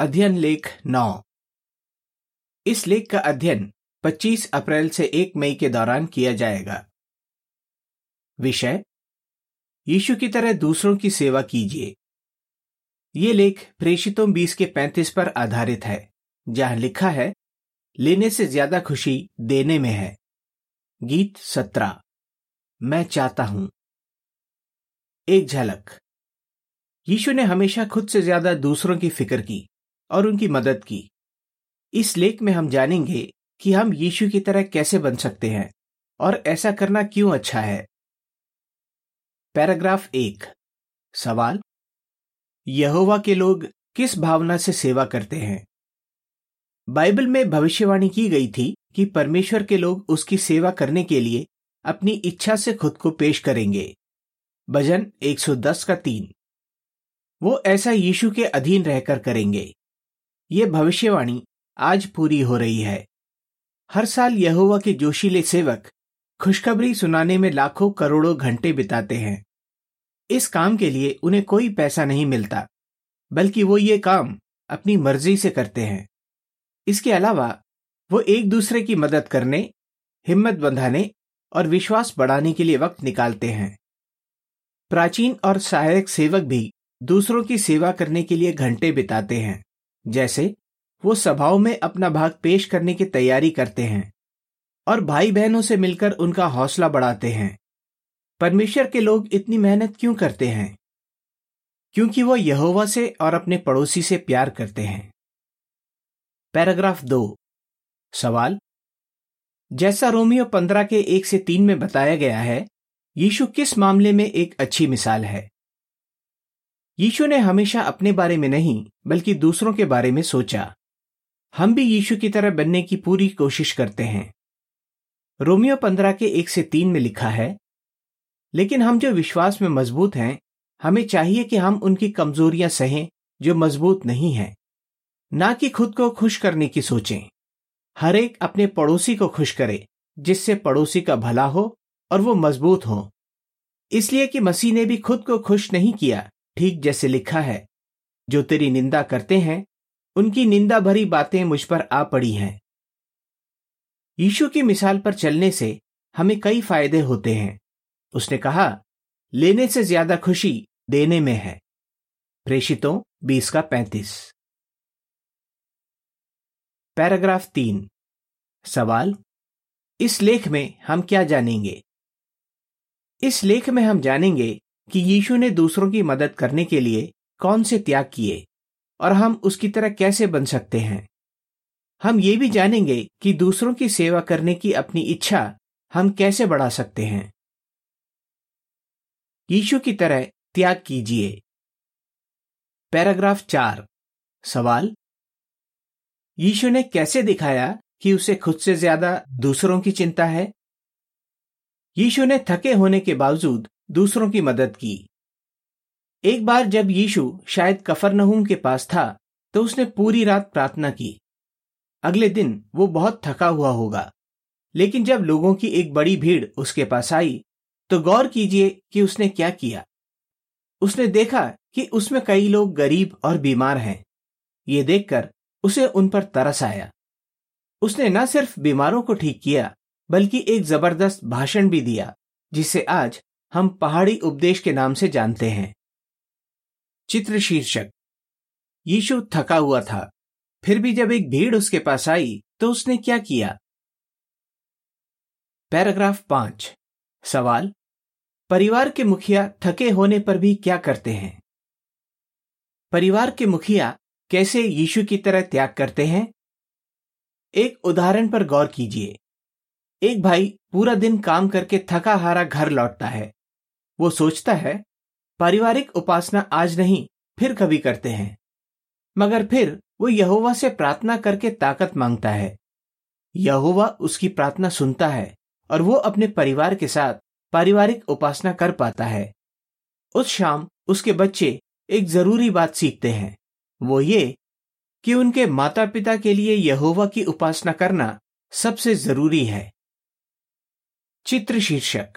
अध्ययन लेख नौ। इस लेख का अध्ययन 25 अप्रैल से 1 मई के दौरान किया जाएगा। विषय, यीशु की तरह दूसरों की सेवा कीजिए। ये लेख प्रेषितों 20 के 35 पर आधारित है, जहाँ लिखा है, लेने से ज़्यादा खुशी देने में है। गीत सत्रह, मैं चाहता हूँ। एक झलक, यीशु ने हमेशा खुद से ज़्यादा दूसरों की फ़िक्र की। और उनकी मदद की। इस लेख में हम जानेंगे कि हम यीशु की तरह कैसे बन सकते हैं और ऐसा करना क्यों अच्छा है। पैराग्राफ एक। सवाल? यहोवा के लोग किस भावना से सेवा करते हैं? बाइबल में भविष्यवाणी की गई थी कि परमेश्वर के लोग उसकी सेवा करने के लिए अपनी इच्छा से खुद को पेश करेंगे। भजन 110 का तीन। वो ऐसा यीशु के अधीन रहकर करेंगे। ये भविष्यवाणी आज पूरी हो रही है। हर साल यहोवा के जोशीले सेवक खुशखबरी सुनाने में लाखों करोड़ों घंटे बिताते हैं। इस काम के लिए उन्हें कोई पैसा नहीं मिलता, बल्कि वो ये काम अपनी मर्ज़ी से करते हैं। इसके अलावा वो एक दूसरे की मदद करने, हिम्मत बंधाने और विश्वास बढ़ाने के लिए वक्त निकालते हैं। प्राचीन और सहायक सेवक भी दूसरों की सेवा करने के लिए घंटे बिताते हैं। जैसे वो सभाओं में अपना भाग पेश करने की तैयारी करते हैं और भाई बहनों से मिलकर उनका हौसला बढ़ाते हैं। परमेश्वर के लोग इतनी मेहनत क्यों करते हैं? क्योंकि वो यहोवा से और अपने पड़ोसी से प्यार करते हैं। पैराग्राफ दो। सवाल। जैसा रोमियो पंद्रह के एक से तीन में बताया गया है, यीशु किस मामले में एक अच्छी मिसाल है? यीशु ने हमेशा अपने बारे में नहीं, बल्कि दूसरों के बारे में सोचा। हम भी यीशु की तरह बनने की पूरी कोशिश करते हैं। रोमियो पंद्रह के एक से तीन में लिखा है, लेकिन हम जो विश्वास में मज़बूत हैं, हमें चाहिए कि हम उनकी कमजोरियाँ सहें, जो मज़बूत नहीं है। ना कि खुद को खुश करने की सोचें। हर एक अपने पड़ोसी को खुश करे, जिससे पड़ोसी का भला हो और वो मज़बूत हो। इसलिए कि मसीह ने भी खुद को खुश नहीं किया ठीक जैसे लिखा है, जो तेरी निंदा करते हैं, उनकी निंदा भरी बातें मुझ पर आ पड़ी हैं। यीशु की मिसाल पर चलने से हमें कई फ़ायदे होते हैं। उसने कहा, लेने से ज़्यादा खुशी देने में है। प्रेषितों, बीस का पैंतीस। पैराग्राफ तीन। सवाल, इस लेख में हम क्या जानेंगे? इस लेख में हम जानेंगे कि यीशु ने दूसरों की मदद करने के लिए कौन से त्याग किए और हम उसकी तरह कैसे बन सकते हैं? हम ये भी जानेंगे कि दूसरों की सेवा करने की अपनी इच्छा हम कैसे बढ़ा सकते हैं। यीशु की तरह त्याग कीजिए। पैराग्राफ चार। सवाल? यीशु ने कैसे दिखाया कि उसे खुद से ज़्यादा दूसरों की चिंता है? यीशु ने थके होने के बावजूद दूसरों की मदद की। एक बार जब यीशु शायद कफरनहूम के पास था तो उसने पूरी रात प्रार्थना की। अगले दिन वो बहुत थका हुआ होगा। लेकिन जब लोगों की एक बड़ी भीड़ उसके पास आई तो गौर कीजिए कि उसने क्या किया। उसने देखा कि उसमें कई लोग गरीब और बीमार हैं। ये देखकर उसे उन पर तरस आया। उसने न सिर्फ़ बीमारों को ठीक किया, बल्कि एक ज़बरदस्त भाषण भी दिया जिसे आज हम पहाड़ी उपदेश के नाम से जानते हैं। चित्र शीर्षक। यीशु थका हुआ था। फिर भी जब एक भीड़ उसके पास आई तो उसने क्या किया? पैराग्राफ पाँच। सवाल? परिवार के मुखिया थके होने पर भी क्या करते हैं? परिवार के मुखिया कैसे यीशु की तरह त्याग करते हैं? एक उदाहरण पर गौर कीजिए। एक भाई पूरा दिन काम करके थका हारा घर लौटता है। वो सोचता है, पारिवारिक उपासना आज नहीं, फिर कभी करते हैं। मगर फिर वो यहोवा से प्रार्थना करके ताकत माँगता है। यहोवा उसकी प्रार्थना सुनता है और वो अपने परिवार के साथ पारिवारिक उपासना कर पाता है। उस शाम उसके बच्चे एक ज़रूरी बात सीखते हैं। वो ये कि उनके माता पिता के लिए यहोवा की उपासना करना सबसे ज़रूरी है। चित्र शीर्षक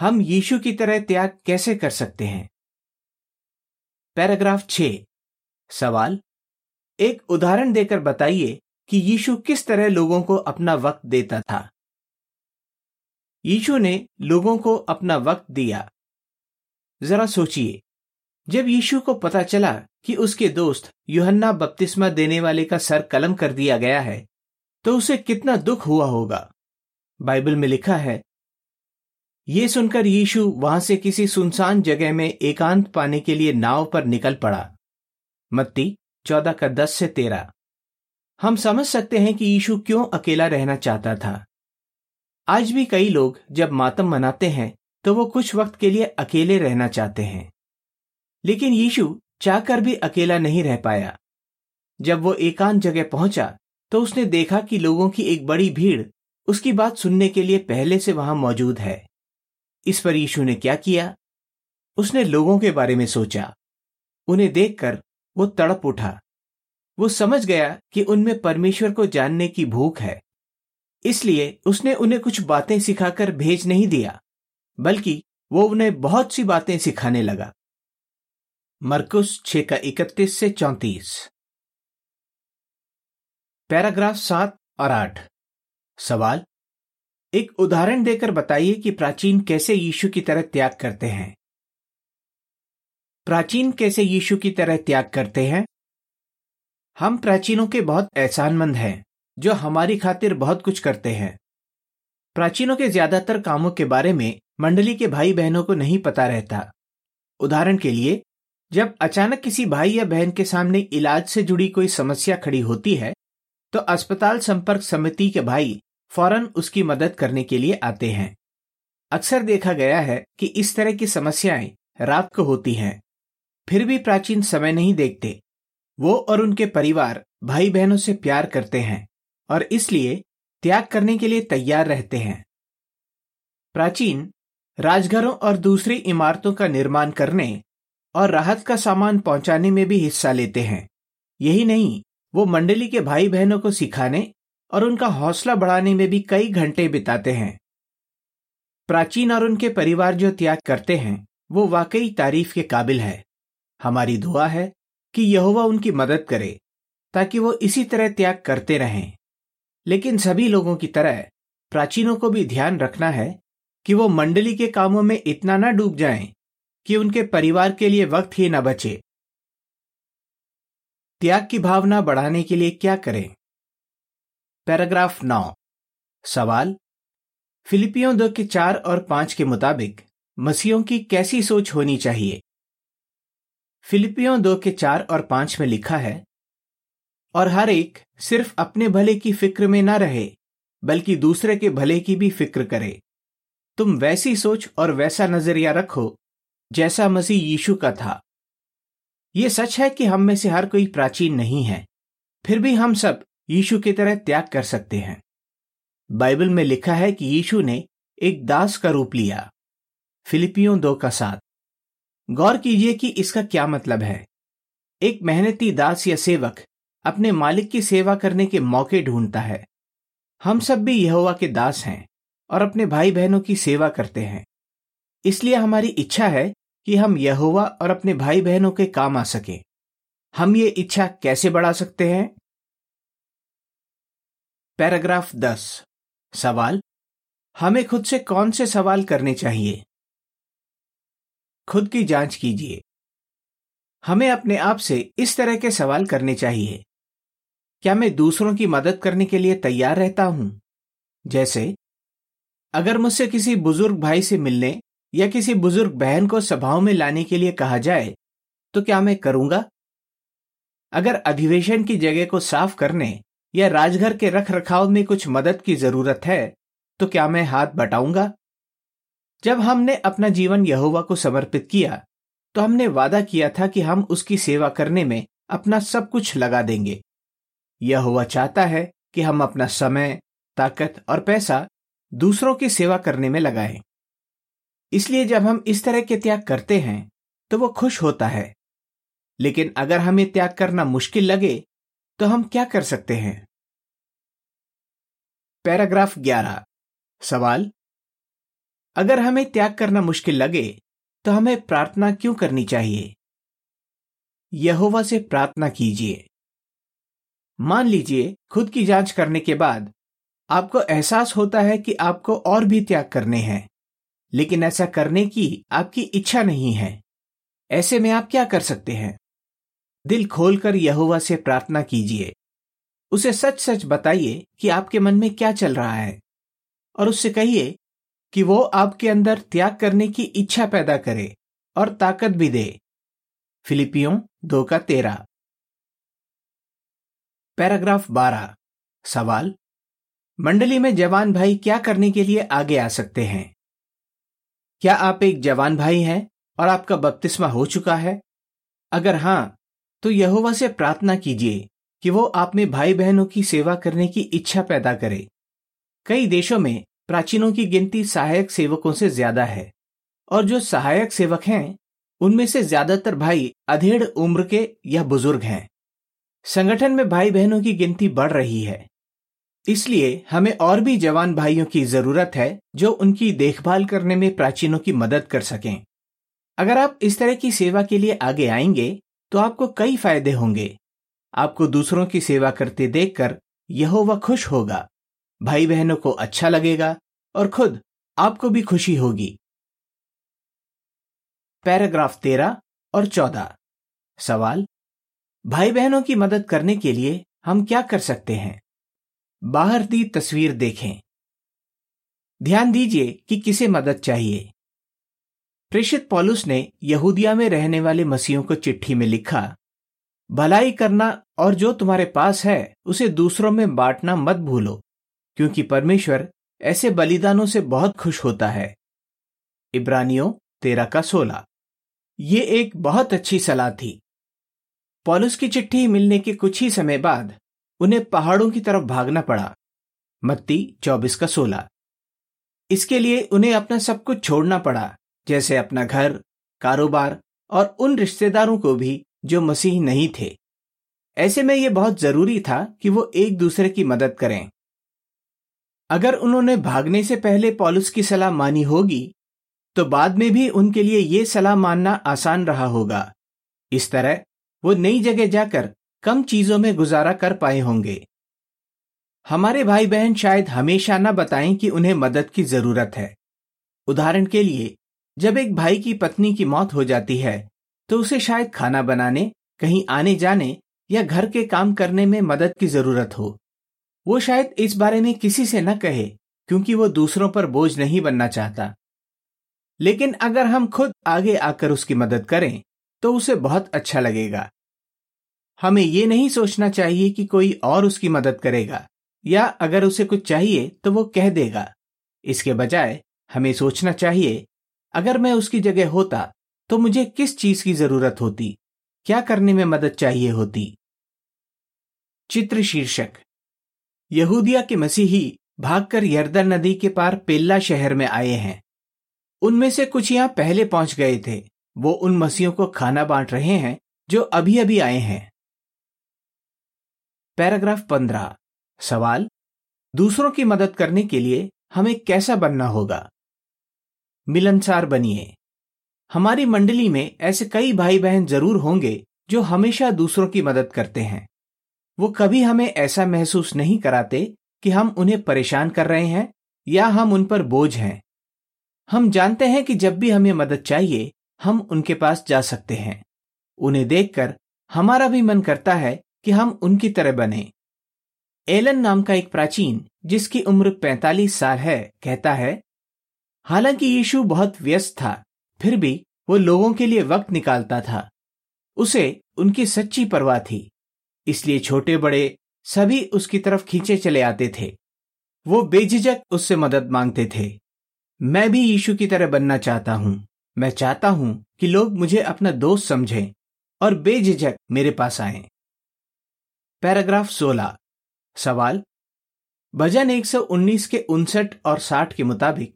हम यीशु की तरह त्याग कैसे कर सकते हैं? पैराग्राफ छ। सवाल, एक उदाहरण देकर बताइए कि यीशु किस तरह लोगों को अपना वक्त देता था। यीशु ने लोगों को अपना वक्त दिया। जरा सोचिए, जब यीशु को पता चला कि उसके दोस्त युहन्ना बपतिस्मा देने वाले का सर कलम कर दिया गया है तो उसे कितना दुख हुआ होगा। बाइबल में लिखा है ये सुनकर यीशु वहाँ से किसी सुनसान जगह में एकांत पाने के लिए नाव पर निकल पड़ा। मत्ती चौदह का दस से तेरह। हम समझ सकते हैं कि यीशु क्यों अकेला रहना चाहता था। आज भी कई लोग जब मातम मनाते हैं तो वो कुछ वक्त के लिए अकेले रहना चाहते हैं। लेकिन यीशु चाहकर भी अकेला नहीं रह पाया। जब वो एकांत जगह पहुँचा तो उसने देखा कि लोगों की एक बड़ी भीड़ उसकी बात सुनने के लिए पहले से वहाँ मौजूद है। इस पर यीशु ने क्या किया? उसने लोगों के बारे में सोचा। उन्हें देखकर वो तड़प उठा। वो समझ गया कि उनमें परमेश्वर को जानने की भूख है। इसलिए उसने उन्हें कुछ बातें सिखाकर भेज नहीं दिया, बल्कि वो उन्हें बहुत सी बातें सिखाने लगा। मरकुस छह का इकतीस से चौंतीस। पैराग्राफ सात और आठ। सवाल एक उदाहरण देकर बताइए कि प्राचीन कैसे यीशु की तरह त्याग करते हैं। प्राचीन कैसे यीशु की तरह त्याग करते हैं? हम प्राचीनों के बहुत एहसानमंद हैं, जो हमारी खातिर बहुत कुछ करते हैं। प्राचीनों के ज़्यादातर कामों के बारे में मंडली के भाई बहनों को नहीं पता रहता। उदाहरण के लिए, जब अचानक किसी भाई या बहन के सामने इलाज से जुड़ी कोई समस्या खड़ी होती है तो अस्पताल संपर्क समिति के भाई फ़ौरन उसकी मदद करने के लिए आते हैं। अक्सर देखा गया है कि इस तरह की समस्याएँ रात को होती हैं। फिर भी प्राचीन समय नहीं देखते। वो और उनके परिवार भाई बहनों से प्यार करते हैं और इसलिए त्याग करने के लिए तैयार रहते हैं। प्राचीन राजघरों और दूसरी इमारतों का निर्माण करने और राहत का सामान पहुँचाने में भी हिस्सा लेते हैं। यही नहीं, वो मंडली के भाई बहनों को सिखाने और उनका हौसला बढ़ाने में भी कई घंटे बिताते हैं। प्राचीन और उनके परिवार जो त्याग करते हैं, वो वाकई तारीफ़ के काबिल है। हमारी दुआ है कि यहोवा उनकी मदद करे, ताकि वो इसी तरह त्याग करते रहें। लेकिन सभी लोगों की तरह प्राचीनों को भी ध्यान रखना है कि वो मंडली के कामों में इतना ना डूब जाएँ कि उनके परिवार के लिए वक्त ही न बचे। त्याग की भावना बढ़ाने के लिए क्या करें? पैराग्राफ नौ सवाल, फिलिपियों दो के चार और पाँच के मुताबिक, मसीहों की कैसी सोच होनी चाहिए? फिलिपियों दो के चार और पाँच में लिखा है, और हर एक सिर्फ़ अपने भले की फ़िक्र में ना रहे, बल्कि दूसरे के भले की भी फ़िक्र करे। तुम वैसी सोच और वैसा नज़रिया रखो, जैसा मसीह यीशु का था। यह सच है कि हम में से हर कोई प्राचीन नहीं है, फिर भी हम सब यीशु की तरह त्याग कर सकते हैं। बाइबल में लिखा है कि यीशु ने एक दास का रूप लिया। फिलिपियों दो का साथ गौर कीजिए कि इसका क्या मतलब है। एक मेहनती दास या सेवक अपने मालिक की सेवा करने के मौके ढूंढता है। हम सब भी यहोवा के दास हैं और अपने भाई बहनों की सेवा करते हैं। इसलिए हमारी इच्छा है कि हम यहोवा और अपने भाई बहनों के काम आ सके। हम ये इच्छा कैसे बढ़ा सकते हैं? पैराग्राफ दस। सवाल? हमें खुद से कौन से सवाल करने चाहिए? खुद की जाँच कीजिए। हमें अपने आप से इस तरह के सवाल करने चाहिए। क्या मैं दूसरों की मदद करने के लिए तैयार रहता हूँ? जैसे, अगर मुझसे किसी बुज़ुर्ग भाई से मिलने या किसी बुज़ुर्ग बहन को सभाओं में लाने के लिए कहा जाए तो क्या मैं करूँगा? अगर अधिवेशन की जगह को साफ़ करने या राजघर के रख रखाव में कुछ मदद की ज़रूरत है तो क्या मैं हाथ बटाऊँगा? जब हमने अपना जीवन यहोवा को समर्पित किया तो हमने वादा किया था कि हम उसकी सेवा करने में अपना सब कुछ लगा देंगे। यहोवा चाहता है कि हम अपना समय, ताकत और पैसा दूसरों की सेवा करने में लगाएँ। इसलिए जब हम इस तरह के त्याग करते हैं तो वो खुश होता है। लेकिन अगर हमें त्याग करना मुश्किल लगे तो हम क्या कर सकते हैं? पैराग्राफ 11 सवाल? अगर हमें त्याग करना मुश्किल लगे तो हमें प्रार्थना क्यों करनी चाहिए? यहोवा से प्रार्थना कीजिए। मान लीजिए, खुद की जाँच करने के बाद आपको एहसास होता है कि आपको और भी त्याग करने हैं, लेकिन ऐसा करने की आपकी इच्छा नहीं है। ऐसे में आप क्या कर सकते हैं? दिल खोलकर यहोवा से प्रार्थना कीजिए। उसे सच सच बताइए कि आपके मन में क्या चल रहा है। और उससे कहिए कि वो आपके अंदर त्याग करने की इच्छा पैदा करे और ताकत भी दे। फिलिपियों दो का तेरा। पैराग्राफ बारह। सवाल, मंडली में जवान भाई क्या करने के लिए आगे आ सकते हैं? क्या आप एक जवान भाई हैं और आपका बपतिस्मा हो चुका है? अगर हाँ तो यहोवा से प्रार्थना कीजिए कि वो आप में भाई बहनों की सेवा करने की इच्छा पैदा करे। कई देशों में प्राचीनों की गिनती सहायक सेवकों से ज़्यादा है, और जो सहायक सेवक हैं, उनमें से ज़्यादातर भाई अधेड़ उम्र के या बुज़ुर्ग हैं। संगठन में भाई बहनों की गिनती बढ़ रही है। इसलिए हमें और भी जवान भाइयों की ज़रूरत है जो उनकी देखभाल करने में प्राचीनों की मदद कर सकें। अगर आप इस तरह की सेवा के लिए आगे आएँगे तो आपको कई फ़ायदे होंगे। आपको दूसरों की सेवा करते देखकर यह वह खुश होगा। भाई बहनों को अच्छा लगेगा और खुद आपको भी खुशी होगी। पैराग्राफ तेरह और चौदह। सवाल भाई बहनों की मदद करने के लिए हम क्या कर सकते हैं? बाहर दी तस्वीर देखें। ध्यान दीजिए कि किसे मदद चाहिए। प्रेषित पॉलुस ने यहूदिया में रहने वाले मसीहों को चिट्ठी में लिखा, भलाई करना और जो तुम्हारे पास है, उसे दूसरों में बांटना मत भूलो, क्योंकि परमेश्वर ऐसे बलिदानों से बहुत खुश होता है। इब्रानियों तेरह का सोलह। ये एक बहुत अच्छी सलाह थी। पॉलुस की चिट्ठी मिलने के कुछ ही समय बाद उन्हें पहाड़ों की तरफ़ भागना पड़ा। मत्ती चौबीस का सोलह। इसके लिए उन्हें अपना सब कुछ छोड़ना पड़ा। जैसे अपना घर, कारोबार और उन रिश्तेदारों को भी जो मसीह नहीं थे। ऐसे में यह बहुत ज़रूरी था कि वो एक दूसरे की मदद करें। अगर उन्होंने भागने से पहले पॉलिस की सलाह मानी होगी तो बाद में भी उनके लिए यह सलाह मानना आसान रहा होगा। इस तरह वो नई जगह जाकर कम चीज़ों में गुजारा कर पाए होंगे। हमारे भाई बहन शायद हमेशा न बताएँ कि उन्हें मदद की ज़रूरत है। उदाहरण के लिए जब एक भाई की पत्नी की मौत हो जाती है तो उसे शायद खाना बनाने, कहीं आने जाने या घर के काम करने में मदद की ज़रूरत हो। वो शायद इस बारे में किसी से न कहे, क्योंकि वो दूसरों पर बोझ नहीं बनना चाहता। लेकिन अगर हम खुद आगे आकर उसकी मदद करें तो उसे बहुत अच्छा लगेगा। हमें ये नहीं सोचना चाहिए कि कोई और उसकी मदद करेगा, या अगर उसे कुछ चाहिए तो वो कह देगा। इसके बजाय, हमें सोचना चाहिए अगर मैं उसकी जगह होता तो मुझे किस चीज़ की ज़रूरत होती? क्या करने में मदद चाहिए होती? चित्र शीर्षक यहूदिया के मसीही भागकर यर्दन नदी के पार पेल्ला शहर में आए हैं। उनमें से कुछ यहाँ पहले पहुँच गए थे। वो उन मसीहों को खाना बांट रहे हैं, जो अभी अभी आए हैं। पैराग्राफ पंद्रह, सवाल, दूसरों की मदद करने के लिए हमें कैसा बनना होगा? मिलनसार बनिए हमारी मंडली में ऐसे कई भाई बहन ज़रूर होंगे जो हमेशा दूसरों की मदद करते हैं। वो कभी हमें ऐसा महसूस नहीं कराते कि हम उन्हें परेशान कर रहे हैं या हम उन पर बोझ हैं। हम जानते हैं कि जब भी हमें मदद चाहिए, हम उनके पास जा सकते हैं। उन्हें देखकर हमारा भी मन करता है कि हम उनकी तरह बने। एलन नाम का एक प्राचीन, जिसकी उम्र 45 साल है, कहता है हालाँकि यीशु बहुत व्यस्त था, फिर भी वो लोगों के लिए वक्त निकालता था। उसे उनकी सच्ची परवाह थी, इसलिए छोटे बड़े सभी उसकी तरफ़ खींचे चले आते थे। वो बेझिझक उससे मदद मांगते थे। मैं भी यीशु की तरह बनना चाहता हूँ। मैं चाहता हूँ कि लोग मुझे अपना दोस्त समझें और बेझिझक मेरे पास आए। पैराग्राफ 16 सवाल? भजन 119 के उनसठ और 60 के मुताबिक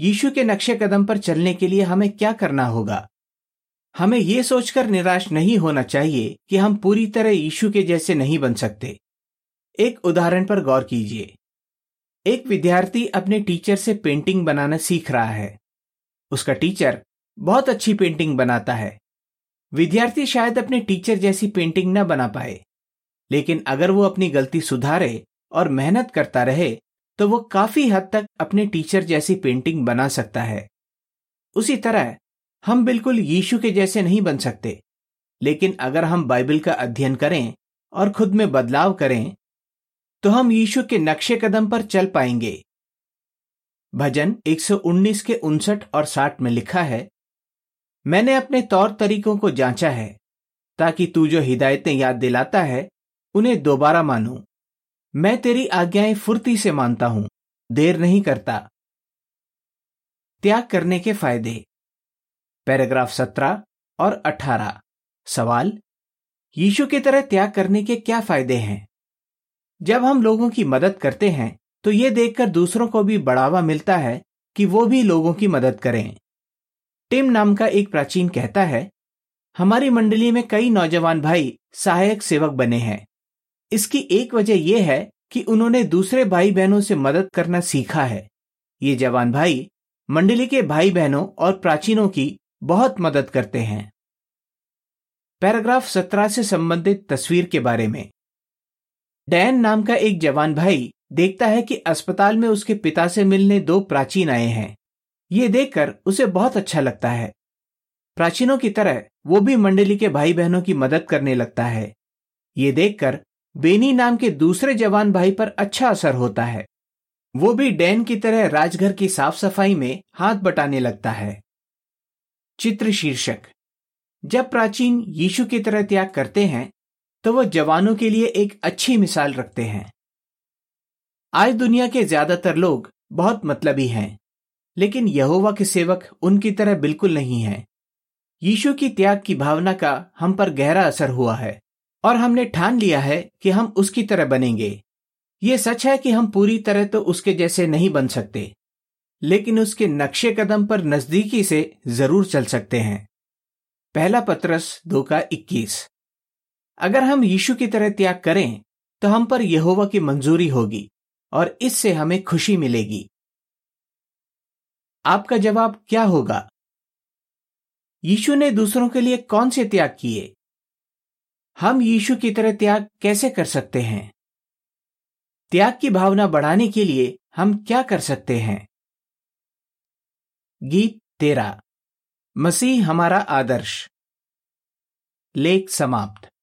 यीशु के नक्शे कदम पर चलने के लिए हमें क्या करना होगा? हमें यह सोचकर निराश नहीं होना चाहिए कि हम पूरी तरह यीशु के जैसे नहीं बन सकते। एक उदाहरण पर गौर कीजिए। एक विद्यार्थी अपने टीचर से पेंटिंग बनाना सीख रहा है। उसका टीचर बहुत अच्छी पेंटिंग बनाता है। विद्यार्थी शायद अपने टीचर जैसी पेंटिंग न बना पाए। लेकिन अगर वो अपनी गलती सुधारे और मेहनत करता रहे तो वो काफ़ी हद तक अपने टीचर जैसी पेंटिंग बना सकता है। उसी तरह, हम बिल्कुल यीशु के जैसे नहीं बन सकते। लेकिन अगर हम बाइबल का अध्ययन करें और खुद में बदलाव करें तो हम यीशु के नक्शे कदम पर चल पाएँगे। भजन 119 के उनसठ और 60 में लिखा है, मैंने अपने तौर तरीकों को जांचा है, ताकि तू जो हिदायतें याद दिलाता है, उन्हें दोबारा मानूं। मैं तेरी आज्ञाएँ फुर्ती से मानता हूँ, देर नहीं करता। त्याग करने के फ़ायदे। पैराग्राफ सत्रह और अठारह। सवाल, यीशु की तरह त्याग करने के क्या फ़ायदे हैं? जब हम लोगों की मदद करते हैं तो ये देखकर दूसरों को भी बढ़ावा मिलता है कि वो भी लोगों की मदद करें। टिम नाम का एक प्राचीन कहता है, हमारी मंडली में कई नौजवान भाई सहायक सेवक बने हैं। इसकी एक वजह यह है कि उन्होंने दूसरे भाई बहनों से मदद करना सीखा है। ये जवान भाई मंडली के भाई बहनों और प्राचीनों की बहुत मदद करते हैं। पैराग्राफ सत्रह से संबंधित तस्वीर के बारे में। डैन नाम का एक जवान भाई देखता है कि अस्पताल में उसके पिता से मिलने दो प्राचीन आए हैं। ये देखकर उसे बहुत अच्छा लगता है। प्राचीनों की तरह वो भी मंडली के भाई बहनों की मदद करने लगता है। ये देखकर बेनी नाम के दूसरे जवान भाई पर अच्छा असर होता है। वो भी डैन की तरह राजघर की साफ़ सफ़ाई में हाथ बटाने लगता है। चित्र शीर्षक। जब प्राचीन यीशु की तरह त्याग करते हैं तो वो जवानों के लिए एक अच्छी मिसाल रखते हैं। आज दुनिया के ज़्यादातर लोग बहुत मतलबी हैं, लेकिन यहोवा के सेवक उनकी तरह बिल्कुल नहीं हैं। यीशु की त्याग की भावना का हम पर गहरा असर हुआ है। और हमने ठान लिया है कि हम उसकी तरह बनेंगे। ये सच है कि हम पूरी तरह तो उसके जैसे नहीं बन सकते, लेकिन उसके नक्शे कदम पर नजदीकी से ज़रूर चल सकते हैं। पहला पत्रस दो का इक्कीस। अगर हम यीशु की तरह त्याग करें तो हम पर यहोवा की मंजूरी होगी और इससे हमें खुशी मिलेगी। आपका जवाब क्या होगा? यीशु ने दूसरों के लिए कौन से त्याग किए? हम यीशु की तरह त्याग कैसे कर सकते हैं? त्याग की भावना बढ़ाने के लिए हम क्या कर सकते हैं? गीत तेरा। मसीह हमारा आदर्श। लेख समाप्त।